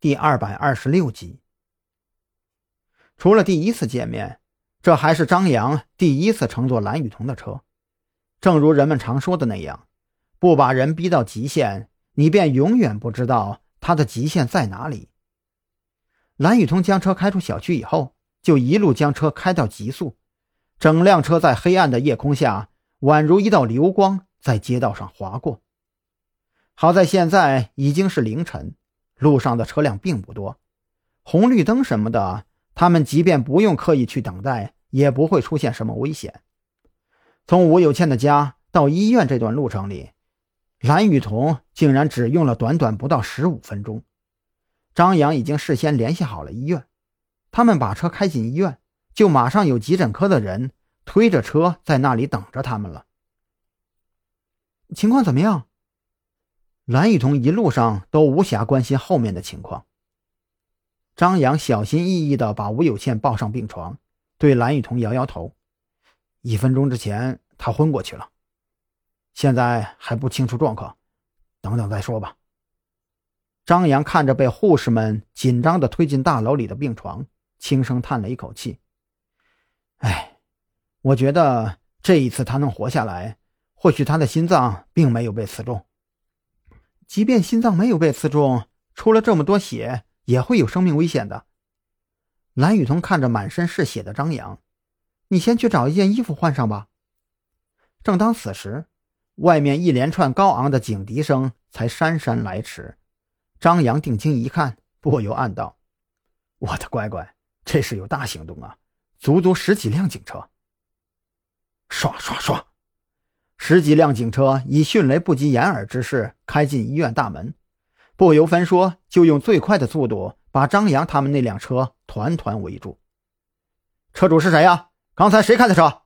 第二百二十六集。除了第一次见面，这还是张扬第一次乘坐蓝雨桐的车。正如人们常说的那样，不把人逼到极限，你便永远不知道他的极限在哪里。蓝雨桐将车开出小区以后，就一路将车开到极速，整辆车在黑暗的夜空下，宛如一道流光在街道上划过。好在现在已经是凌晨。路上的车辆并不多，红绿灯什么的，他们即便不用刻意去等待，也不会出现什么危险。从吴有倩的家到医院这段路程里，蓝雨桐竟然只用了短短不到十五分钟。张扬已经事先联系好了医院，他们把车开进医院，就马上有急诊科的人推着车在那里等着他们了。情况怎么样？蓝雨桐一路上都无暇关心后面的情况。张扬小心翼翼地把吴有倩抱上病床，对蓝雨桐摇摇头：“一分钟之前她昏过去了，现在还不清楚状况，等等再说吧。”张扬看着被护士们紧张地推进大楼里的病床，轻声叹了一口气：“哎，我觉得这一次他能活下来，或许他的心脏并没有被刺中。”即便心脏没有被刺中，出了这么多血，也会有生命危险的。蓝雨桐看着满身是血的张扬，你先去找一件衣服换上吧。正当此时，外面一连串高昂的警笛声才姗姗来迟。张扬定睛一看，不由暗道：“我的乖乖，这是有大行动啊！足足十几辆警车。”唰唰唰。十几辆警车以迅雷不及掩耳之势开进医院大门，不由分说就用最快的速度把张扬他们那辆车团团围住。车主是谁呀？刚才谁开的车？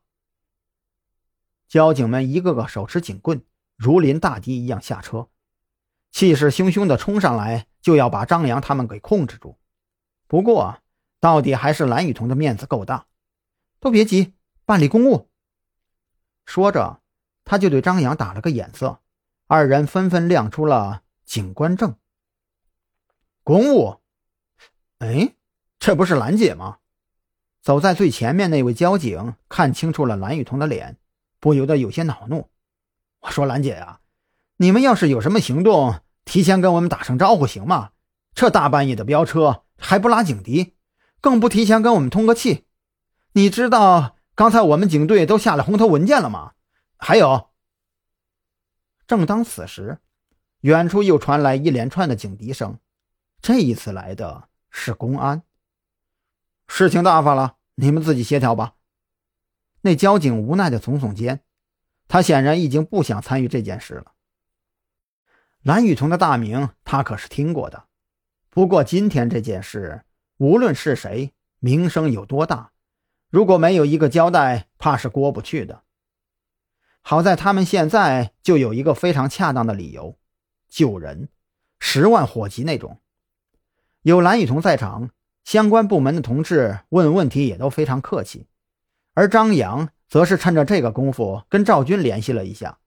交警们一个个手持警棍，如临大敌一样下车，气势汹汹地冲上来，就要把张扬他们给控制住。不过，到底还是蓝雨桐的面子够大，都别急，办理公务。说着。他就对张扬打了个眼色，二人纷纷亮出了警官证。公务，哎，这不是兰姐吗？走在最前面那位交警看清楚了蓝雨桐的脸，不由得有些恼怒。我说：“兰姐呀，你们要是有什么行动，提前跟我们打声招呼行吗？这大半夜的飙车还不拉警笛，更不提前跟我们通个气。你知道刚才我们警队都下了红头文件了吗？”还有。正当此时，远处又传来一连串的警笛声。这一次来的是公安。事情大发了，你们自己协调吧。那交警无奈的耸耸肩，他显然已经不想参与这件事了。蓝雨桐的大名他可是听过的，不过今天这件事，无论是谁，名声有多大，如果没有一个交代，怕是过不去的。好在他们现在就有一个非常恰当的理由，救人，十万火急那种。有蓝雨桐在场，相关部门的同志问问题也都非常客气。而张扬则是趁着这个功夫跟赵军联系了一下，